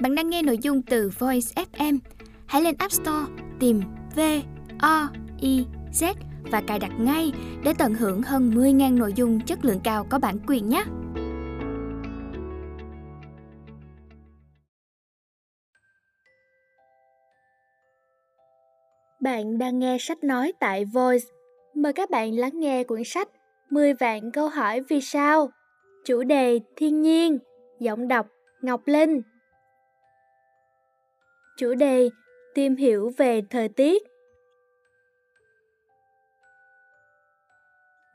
Bạn đang nghe nội dung từ Voice FM. Hãy lên App Store tìm V O I Z và cài đặt ngay để tận hưởng hơn 10.000 nội dung chất lượng cao có bản quyền nhé. Bạn đang nghe sách nói tại Voice. Mời các bạn lắng nghe quyển sách 10 vạn câu hỏi vì sao. Chủ đề thiên nhiên, giọng đọc Ngọc Linh. Chủ đề tìm hiểu về thời tiết.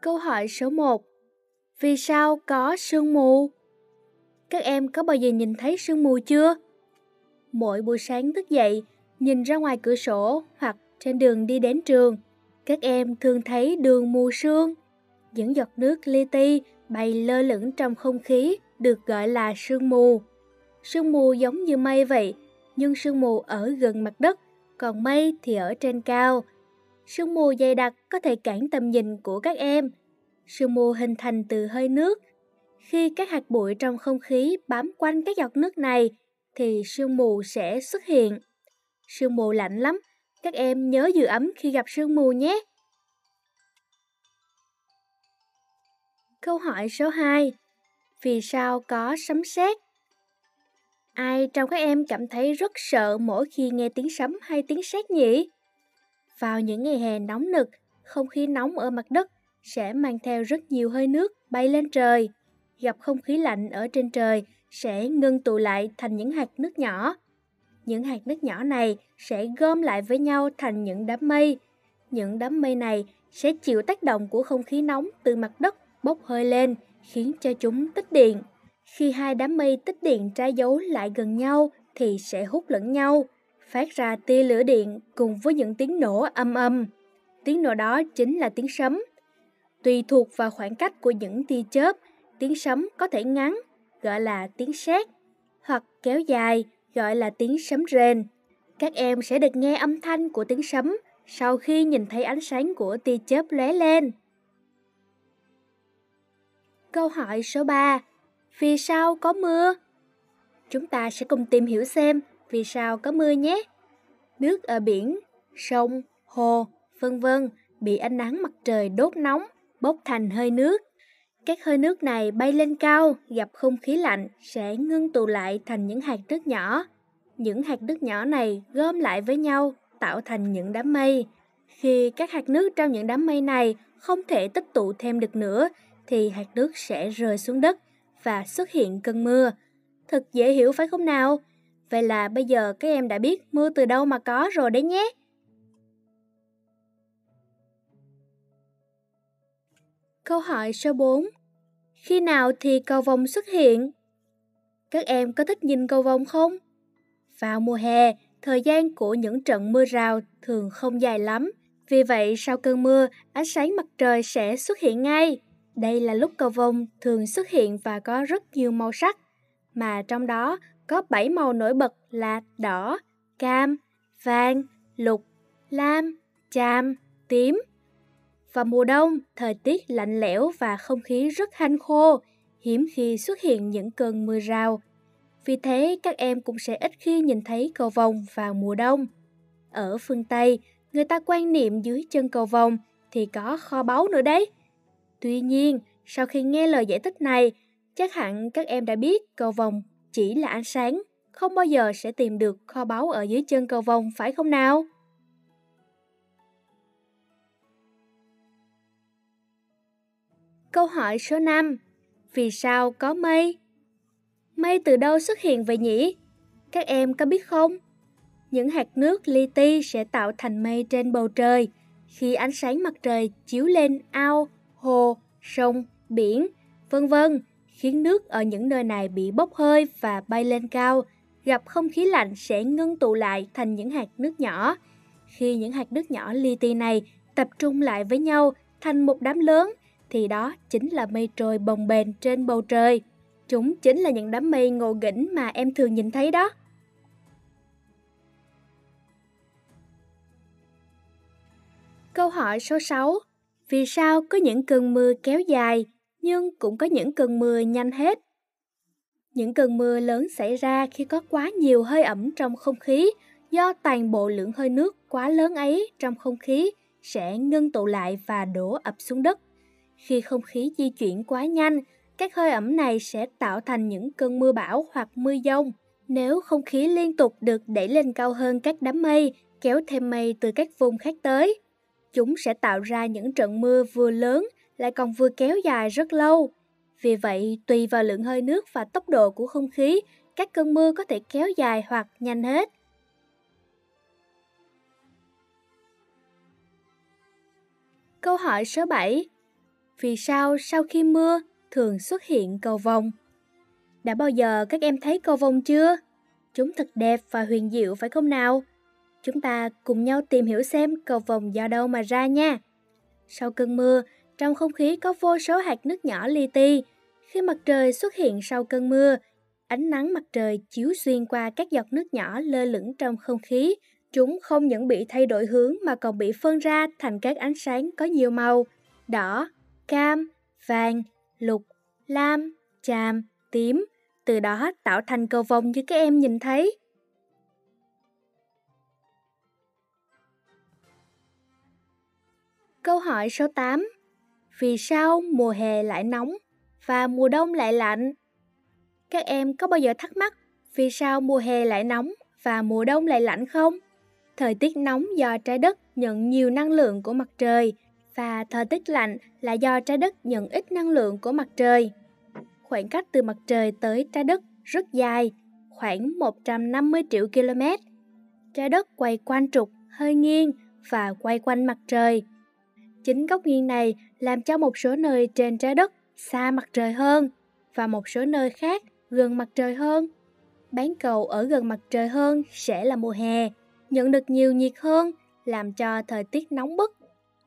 Câu hỏi số 1. Vì sao có sương mù? Các em có bao giờ nhìn thấy sương mù chưa? Mỗi buổi sáng thức dậy, nhìn ra ngoài cửa sổ hoặc trên đường đi đến trường, các em thường thấy đường mù sương. Những giọt nước li ti bay lơ lửng trong không khí được gọi là sương mù. Sương mù giống như mây vậy, nhưng sương mù ở gần mặt đất, còn mây thì ở trên cao. Sương mù dày đặc có thể cản tầm nhìn của các em. Sương mù hình thành từ hơi nước. Khi các hạt bụi trong không khí bám quanh các giọt nước này, thì sương mù sẽ xuất hiện. Sương mù lạnh lắm, các em nhớ giữ ấm khi gặp sương mù nhé. Câu hỏi số 2 Vì sao có sấm sét? Ai trong các em cảm thấy rất sợ mỗi khi nghe tiếng sấm hay tiếng sét nhỉ? Vào những ngày hè nóng nực, không khí nóng ở mặt đất sẽ mang theo rất nhiều hơi nước bay lên trời. Gặp không khí lạnh ở trên trời sẽ ngưng tụ lại thành những hạt nước nhỏ. Những hạt nước nhỏ này sẽ gom lại với nhau thành những đám mây. Những đám mây này sẽ chịu tác động của không khí nóng từ mặt đất bốc hơi lên, khiến cho chúng tích điện. Khi hai đám mây tích điện trái dấu lại gần nhau thì sẽ hút lẫn nhau, phát ra tia lửa điện cùng với những tiếng nổ âm âm. Tiếng nổ đó chính là tiếng sấm. Tùy thuộc vào khoảng cách của những tia chớp, tiếng sấm có thể ngắn, gọi là tiếng sét, hoặc kéo dài, gọi là tiếng sấm rền. Các em sẽ được nghe âm thanh của tiếng sấm sau khi nhìn thấy ánh sáng của tia chớp lóe lên. Câu hỏi số 3. Vì sao có mưa? Chúng ta sẽ cùng tìm hiểu xem vì sao có mưa nhé. Nước ở biển, sông, hồ, vân vân bị ánh nắng mặt trời đốt nóng, bốc thành hơi nước. Các hơi nước này bay lên cao, gặp không khí lạnh sẽ ngưng tụ lại thành những hạt nước nhỏ. Những hạt nước nhỏ này gom lại với nhau, tạo thành những đám mây. Khi các hạt nước trong những đám mây này không thể tích tụ thêm được nữa, thì hạt nước sẽ rơi xuống đất và xuất hiện cơn mưa. Thật dễ hiểu phải không nào? Vậy là bây giờ các em đã biết mưa từ đâu mà có rồi đấy nhé. Câu hỏi số 4 Khi nào thì cầu vồng xuất hiện? Các em có thích nhìn cầu vồng không? Vào mùa hè, thời gian của những trận mưa rào thường không dài lắm. Vì vậy, sau cơn mưa, ánh sáng mặt trời sẽ xuất hiện ngay. Đây là lúc cầu vồng thường xuất hiện và có rất nhiều màu sắc, mà trong đó có 7 màu nổi bật là đỏ, cam, vàng, lục, lam, chàm, tím. Vào mùa đông, thời tiết lạnh lẽo và không khí rất hanh khô, hiếm khi xuất hiện những cơn mưa rào. Vì thế, các em cũng sẽ ít khi nhìn thấy cầu vồng vào mùa đông. Ở phương Tây, người ta quan niệm dưới chân cầu vồng thì có kho báu nữa đấy. Tuy nhiên, sau khi nghe lời giải thích này, chắc hẳn các em đã biết cầu vồng chỉ là ánh sáng, không bao giờ sẽ tìm được kho báu ở dưới chân cầu vồng phải không nào? Câu hỏi số 5 Vì sao có mây? Mây từ đâu xuất hiện vậy nhỉ? Các em có biết không? Những hạt nước li ti sẽ tạo thành mây trên bầu trời khi ánh sáng mặt trời chiếu lên ao, hồ, sông, biển, vân vân, khiến nước ở những nơi này bị bốc hơi và bay lên cao. Gặp không khí lạnh sẽ ngưng tụ lại thành những hạt nước nhỏ. Khi những hạt nước nhỏ li ti này tập trung lại với nhau thành một đám lớn, thì đó chính là mây trôi bồng bềnh trên bầu trời. Chúng chính là những đám mây ngộ nghĩnh mà em thường nhìn thấy đó. Câu hỏi số 6 vì sao có những cơn mưa kéo dài nhưng cũng có những cơn mưa nhanh hết? Những cơn mưa lớn xảy ra khi có quá nhiều hơi ẩm trong không khí do toàn bộ lượng hơi nước quá lớn ấy trong không khí sẽ ngưng tụ lại và đổ ập xuống đất. Khi không khí di chuyển quá nhanh, các hơi ẩm này sẽ tạo thành những cơn mưa bão hoặc mưa dông. Nếu không khí liên tục được đẩy lên cao hơn các đám mây, kéo thêm mây từ các vùng khác tới, chúng sẽ tạo ra những trận mưa vừa lớn lại còn vừa kéo dài rất lâu. Vì vậy, tùy vào lượng hơi nước và tốc độ của không khí, các cơn mưa có thể kéo dài hoặc nhanh hết. Câu hỏi số 7. Vì sao sau khi mưa thường xuất hiện cầu vồng? Đã bao giờ các em thấy cầu vồng chưa? Chúng thật đẹp và huyền diệu phải không nào? Chúng ta cùng nhau tìm hiểu xem cầu vồng do đâu mà ra nha. Sau cơn mưa, trong không khí có vô số hạt nước nhỏ li ti. Khi mặt trời xuất hiện sau cơn mưa, ánh nắng mặt trời chiếu xuyên qua các giọt nước nhỏ lơ lửng trong không khí. Chúng không những bị thay đổi hướng mà còn bị phân ra thành các ánh sáng có nhiều màu, đỏ, cam, vàng, lục, lam, chàm, tím, từ đó tạo thành cầu vồng như các em nhìn thấy. Câu hỏi số 8 Vì sao mùa hè lại nóng và mùa đông lại lạnh? Các em có bao giờ thắc mắc vì sao mùa hè lại nóng và mùa đông lại lạnh không? Thời tiết nóng do trái đất nhận nhiều năng lượng của mặt trời và thời tiết lạnh là do trái đất nhận ít năng lượng của mặt trời. Khoảng cách từ mặt trời tới trái đất rất dài, khoảng 150 triệu km. Trái đất quay quanh trục hơi nghiêng và quay quanh mặt trời. Chính góc nghiêng này làm cho một số nơi trên trái đất xa mặt trời hơn và một số nơi khác gần mặt trời hơn. Bán cầu ở gần mặt trời hơn sẽ là mùa hè, nhận được nhiều nhiệt hơn, làm cho thời tiết nóng bức.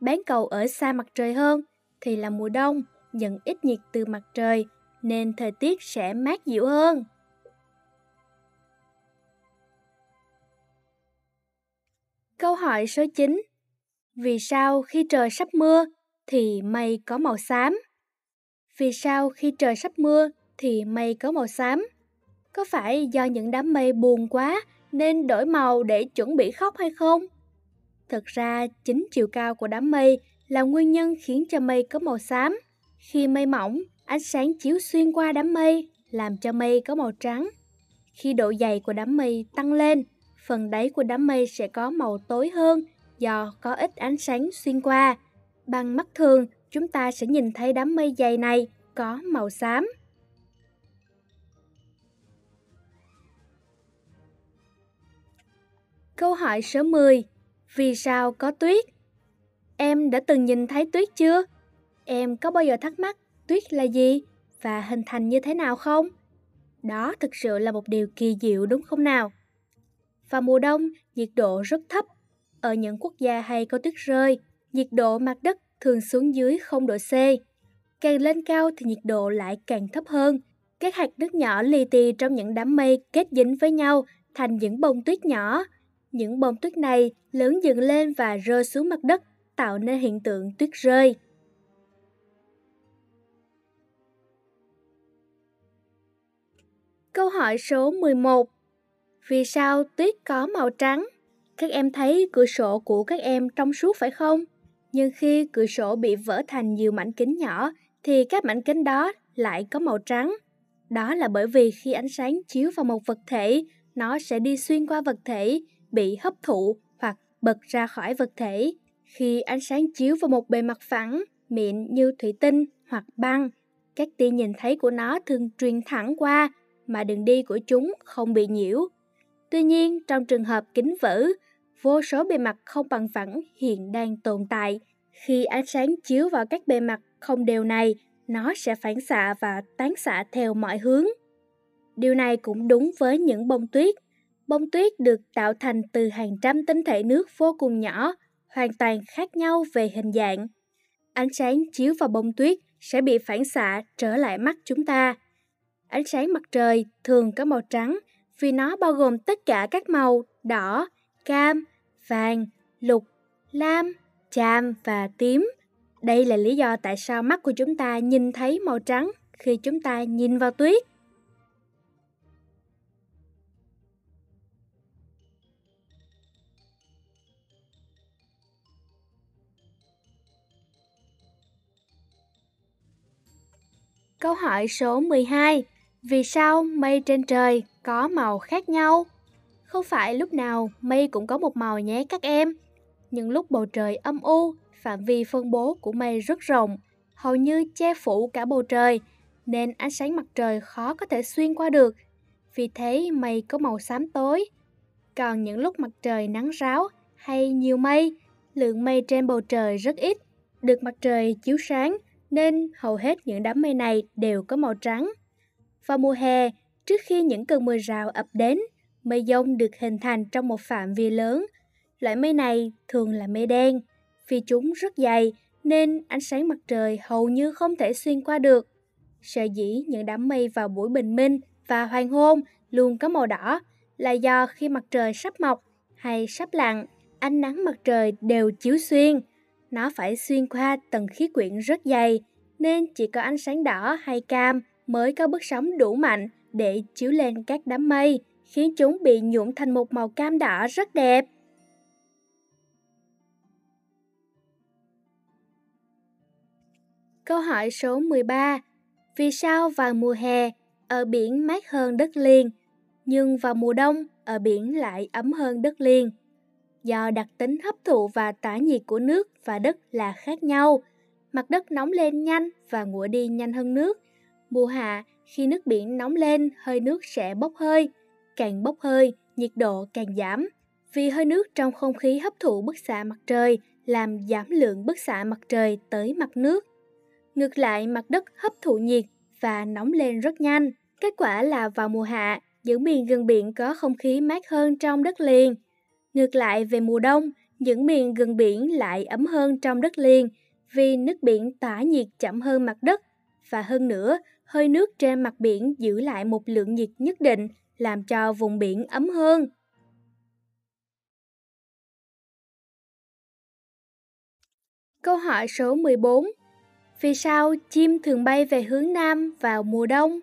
Bán cầu ở xa mặt trời hơn thì là mùa đông, nhận ít nhiệt từ mặt trời nên thời tiết sẽ mát dịu hơn. Câu hỏi số 9 vì sao khi trời sắp mưa thì mây có màu xám? Vì sao khi trời sắp mưa thì mây có màu xám? Có phải do những đám mây buồn quá nên đổi màu để chuẩn bị khóc hay không? Thực ra, chính chiều cao của đám mây là nguyên nhân khiến cho mây có màu xám. Khi mây mỏng, ánh sáng chiếu xuyên qua đám mây làm cho mây có màu trắng. Khi độ dày của đám mây tăng lên, phần đáy của đám mây sẽ có màu tối hơn do có ít ánh sáng xuyên qua. Bằng mắt thường, chúng ta sẽ nhìn thấy đám mây dày này có màu xám. Câu hỏi số 10. Vì sao có tuyết? Em đã từng nhìn thấy tuyết chưa? Em có bao giờ thắc mắc tuyết là gì và hình thành như thế nào không? Đó thực sự là một điều kỳ diệu đúng không nào? Vào mùa đông, nhiệt độ rất thấp ở những quốc gia hay có tuyết rơi, nhiệt độ mặt đất thường xuống dưới 0 độ C. Càng lên cao thì nhiệt độ lại càng thấp hơn. Các hạt nước nhỏ li ti trong những đám mây kết dính với nhau thành những bông tuyết nhỏ. Những bông tuyết này lớn dần lên và rơi xuống mặt đất, tạo nên hiện tượng tuyết rơi. Câu hỏi số 11 Vì sao tuyết có màu trắng? Các em thấy cửa sổ của các em trong suốt phải không? Nhưng khi cửa sổ bị vỡ thành nhiều mảnh kính nhỏ thì các mảnh kính đó lại có màu trắng. Đó là bởi vì khi ánh sáng chiếu vào một vật thể, nó sẽ đi xuyên qua vật thể, bị hấp thụ hoặc bật ra khỏi vật thể. Khi ánh sáng chiếu vào một bề mặt phẳng, mịn như thủy tinh hoặc băng, các tia nhìn thấy của nó thường truyền thẳng qua mà đường đi của chúng không bị nhiễu. Tuy nhiên, trong trường hợp kính vỡ, vô số bề mặt không bằng phẳng hiện đang tồn tại. Khi ánh sáng chiếu vào các bề mặt không đều này, nó sẽ phản xạ và tán xạ theo mọi hướng. Điều này cũng đúng với những bông tuyết. Bông tuyết được tạo thành từ hàng trăm tinh thể nước vô cùng nhỏ, hoàn toàn khác nhau về hình dạng. Ánh sáng chiếu vào bông tuyết sẽ bị phản xạ trở lại mắt chúng ta. Ánh sáng mặt trời thường có màu trắng vì nó bao gồm tất cả các màu đỏ, cam, vàng, lục, lam, chàm và tím. Đây là lý do tại sao mắt của chúng ta nhìn thấy màu trắng khi chúng ta nhìn vào tuyết. Câu hỏi số 12. Vì sao mây trên trời có màu khác nhau? Không phải lúc nào mây cũng có một màu nhé các em. Những lúc bầu trời âm u, phạm vi phân bố của mây rất rộng, hầu như che phủ cả bầu trời, nên ánh sáng mặt trời khó có thể xuyên qua được. Vì thế mây có màu xám tối. Còn những lúc mặt trời nắng ráo hay nhiều mây, lượng mây trên bầu trời rất ít, được mặt trời chiếu sáng nên hầu hết những đám mây này đều có màu trắng. Vào mùa hè, trước khi những cơn mưa rào ập đến, mây dông được hình thành trong một phạm vi lớn. Loại mây này thường là mây đen, vì chúng rất dày nên ánh sáng mặt trời hầu như không thể xuyên qua được. Sở dĩ những đám mây vào buổi bình minh và hoàng hôn luôn có màu đỏ là do khi mặt trời sắp mọc hay sắp lặn, ánh nắng mặt trời đều chiếu xuyên. Nó phải xuyên qua tầng khí quyển rất dày, nên chỉ có ánh sáng đỏ hay cam mới có bước sóng đủ mạnh để chiếu lên các đám mây, khiến chúng bị nhuộm thành một màu cam đỏ rất đẹp. Câu hỏi số 13 Vì sao vào mùa hè ở biển mát hơn đất liền, nhưng vào mùa đông ở biển lại ấm hơn đất liền? Do đặc tính hấp thụ và tỏa nhiệt của nước và đất là khác nhau, mặt đất nóng lên nhanh và nguội đi nhanh hơn nước. Mùa hạ, khi nước biển nóng lên, hơi nước sẽ bốc hơi. Càng bốc hơi, nhiệt độ càng giảm. Vì hơi nước trong không khí hấp thụ bức xạ mặt trời làm giảm lượng bức xạ mặt trời tới mặt nước. Ngược lại, mặt đất hấp thụ nhiệt và nóng lên rất nhanh. Kết quả là vào mùa hạ, những miền gần biển có không khí mát hơn trong đất liền. Ngược lại về mùa đông, những miền gần biển lại ấm hơn trong đất liền vì nước biển tỏa nhiệt chậm hơn mặt đất và hơn nữa, hơi nước trên mặt biển giữ lại một lượng nhiệt nhất định làm cho vùng biển ấm hơn. Câu hỏi số 14 Vì sao chim thường bay về hướng Nam vào mùa đông?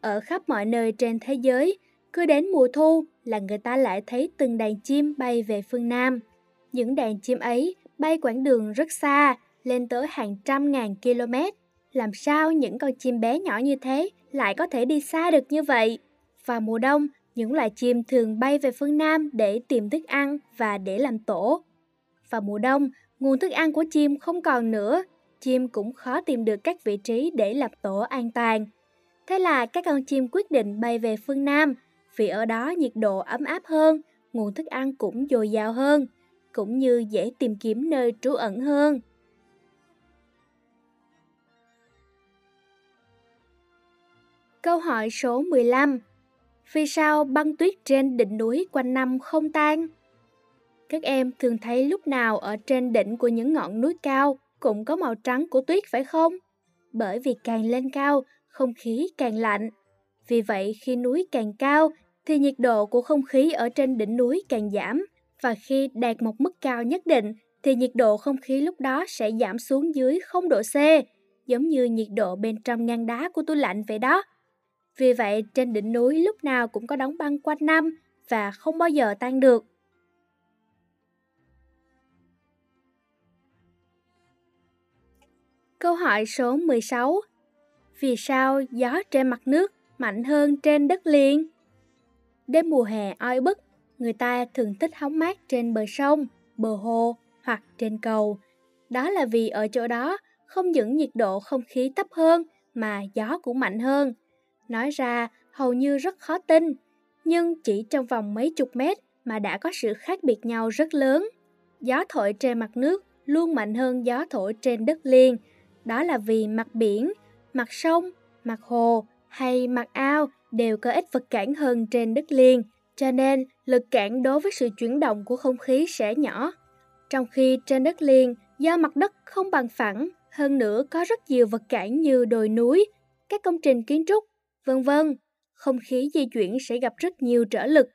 Ở khắp mọi nơi trên thế giới, cứ đến mùa thu là người ta lại thấy từng đàn chim bay về phương Nam. Những đàn chim ấy bay quãng đường rất xa, lên tới hàng trăm ngàn km. Làm sao những con chim bé nhỏ như thế lại có thể đi xa được như vậy? Vào mùa đông, những loài chim thường bay về phương Nam để tìm thức ăn và để làm tổ. Vào mùa đông, nguồn thức ăn của chim không còn nữa, chim cũng khó tìm được các vị trí để lập tổ an toàn. Thế là các con chim quyết định bay về phương Nam, vì ở đó nhiệt độ ấm áp hơn, nguồn thức ăn cũng dồi dào hơn, cũng như dễ tìm kiếm nơi trú ẩn hơn. Câu hỏi số 15 vì sao băng tuyết trên đỉnh núi quanh năm không tan? Các em thường thấy lúc nào ở trên đỉnh của những ngọn núi cao cũng có màu trắng của tuyết phải không? Bởi vì càng lên cao, không khí càng lạnh. Vì vậy khi núi càng cao thì nhiệt độ của không khí ở trên đỉnh núi càng giảm và khi đạt một mức cao nhất định thì nhiệt độ không khí lúc đó sẽ giảm xuống dưới 0 độ C, giống như nhiệt độ bên trong ngăn đá của tủ lạnh vậy đó. Vì vậy, trên đỉnh núi lúc nào cũng có đóng băng quanh năm và không bao giờ tan được. Câu hỏi số 16 Vì sao gió trên mặt nước mạnh hơn trên đất liền? Đêm mùa hè oi bức, người ta thường thích hóng mát trên bờ sông, bờ hồ hoặc trên cầu. Đó là vì ở chỗ đó không những nhiệt độ không khí thấp hơn mà gió cũng mạnh hơn. Nói ra hầu như rất khó tin, nhưng chỉ trong vòng mấy chục mét mà đã có sự khác biệt nhau rất lớn. Gió thổi trên mặt nước luôn mạnh hơn gió thổi trên đất liền. Đó là vì mặt biển, mặt sông, mặt hồ hay mặt ao đều có ít vật cản hơn trên đất liền, cho nên lực cản đối với sự chuyển động của không khí sẽ nhỏ. Trong khi trên đất liền, do mặt đất không bằng phẳng, hơn nữa có rất nhiều vật cản như đồi núi, các công trình kiến trúc vân vân. Không khí di chuyển sẽ gặp rất nhiều trở lực,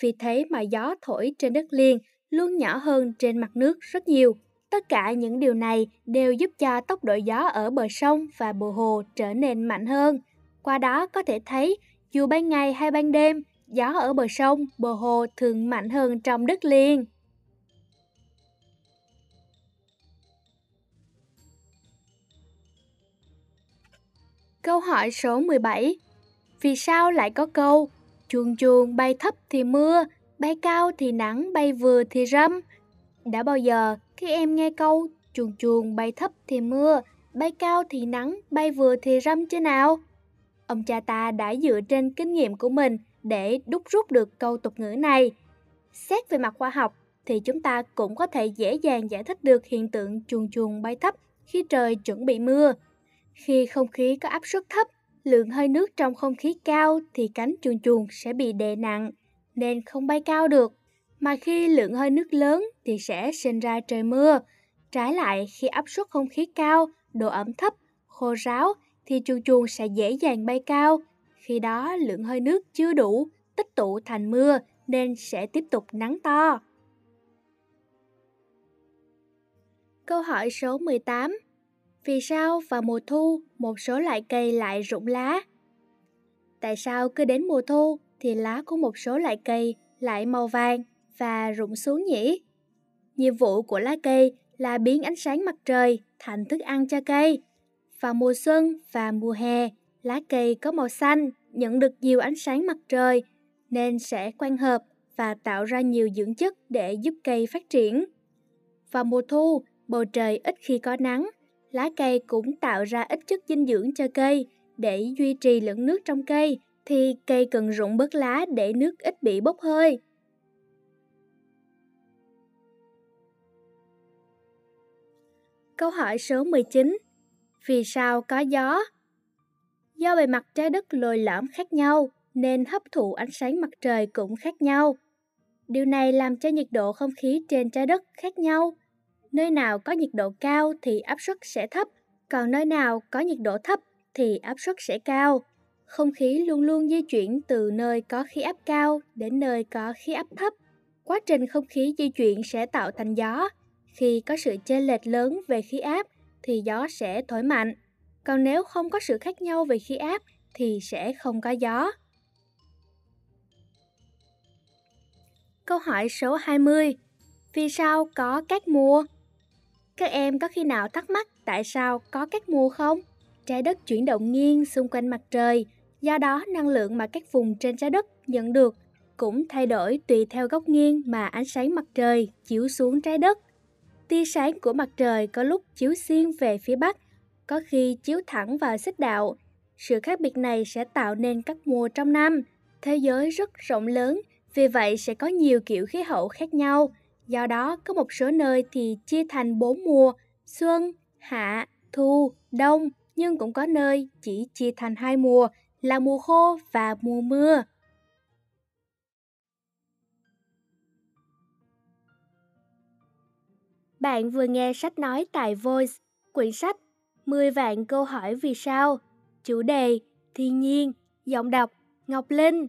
vì thế mà gió thổi trên đất liền luôn nhỏ hơn trên mặt nước rất nhiều. Tất cả những điều này đều giúp cho tốc độ gió ở bờ sông và bờ hồ trở nên mạnh hơn. Qua đó có thể thấy, dù ban ngày hay ban đêm, gió ở bờ sông, bờ hồ thường mạnh hơn trong đất liền. Câu hỏi số 17 vì sao lại có câu Chuồn chuồn bay thấp thì mưa, bay cao thì nắng, bay vừa thì râm? Đã bao giờ khi em nghe câu chuồn chuồn bay thấp thì mưa, bay cao thì nắng, bay vừa thì râm chưa nào? Ông cha ta đã dựa trên kinh nghiệm của mình để đúc rút được câu tục ngữ này. Xét về mặt khoa học thì chúng ta cũng có thể dễ dàng giải thích được hiện tượng chuồn chuồn bay thấp khi trời chuẩn bị mưa. Khi không khí có áp suất thấp, lượng hơi nước trong không khí cao thì cánh chuồn chuồn sẽ bị đè nặng nên không bay cao được. Mà khi lượng hơi nước lớn thì sẽ sinh ra trời mưa. Trái lại khi áp suất không khí cao, độ ẩm thấp, khô ráo thì chuồn chuồn sẽ dễ dàng bay cao. Khi đó lượng hơi nước chưa đủ, tích tụ thành mưa nên sẽ tiếp tục nắng to. Câu hỏi số 18 vì sao vào mùa thu một số loại cây lại rụng lá? Tại sao cứ đến mùa thu thì lá của một số loại cây lại màu vàng và rụng xuống nhỉ? Nhiệm vụ của lá cây là biến ánh sáng mặt trời thành thức ăn cho cây. Vào mùa xuân và mùa hè, lá cây có màu xanh, nhận được nhiều ánh sáng mặt trời nên sẽ quang hợp và tạo ra nhiều dưỡng chất để giúp cây phát triển. Vào mùa thu, bầu trời ít khi có nắng, lá cây cũng tạo ra ít chất dinh dưỡng cho cây để duy trì lượng nước trong cây, thì cây cần rụng bớt lá để nước ít bị bốc hơi. Câu hỏi số 19 Vì sao có gió? Do bề mặt trái đất lồi lõm khác nhau, nên hấp thụ ánh sáng mặt trời cũng khác nhau. Điều này làm cho nhiệt độ không khí trên trái đất khác nhau. Nơi nào có nhiệt độ cao thì áp suất sẽ thấp, còn nơi nào có nhiệt độ thấp thì áp suất sẽ cao. Không khí luôn luôn di chuyển từ nơi có khí áp cao đến nơi có khí áp thấp. Quá trình không khí di chuyển sẽ tạo thành gió. Khi có sự chênh lệch lớn về khí áp thì gió sẽ thổi mạnh. Còn nếu không có sự khác nhau về khí áp thì sẽ không có gió. Câu hỏi số 20 Vì sao có các mùa? Các em có khi nào thắc mắc tại sao có các mùa không? Trái đất chuyển động nghiêng xung quanh mặt trời, do đó năng lượng mà các vùng trên trái đất nhận được cũng thay đổi tùy theo góc nghiêng mà ánh sáng mặt trời chiếu xuống trái đất. Tia sáng của mặt trời có lúc chiếu xuyên về phía bắc, có khi chiếu thẳng vào xích đạo. Sự khác biệt này sẽ tạo nên các mùa trong năm. Thế giới rất rộng lớn, vì vậy sẽ có nhiều kiểu khí hậu khác nhau. Do đó, có một số nơi thì chia thành bốn mùa, xuân, hạ, thu, đông, nhưng cũng có nơi chỉ chia thành hai mùa là mùa khô và mùa mưa. Bạn vừa nghe sách nói tại Voice, quyển sách 10 vạn câu hỏi vì sao, chủ đề Thiên nhiên, giọng đọc Ngọc Linh.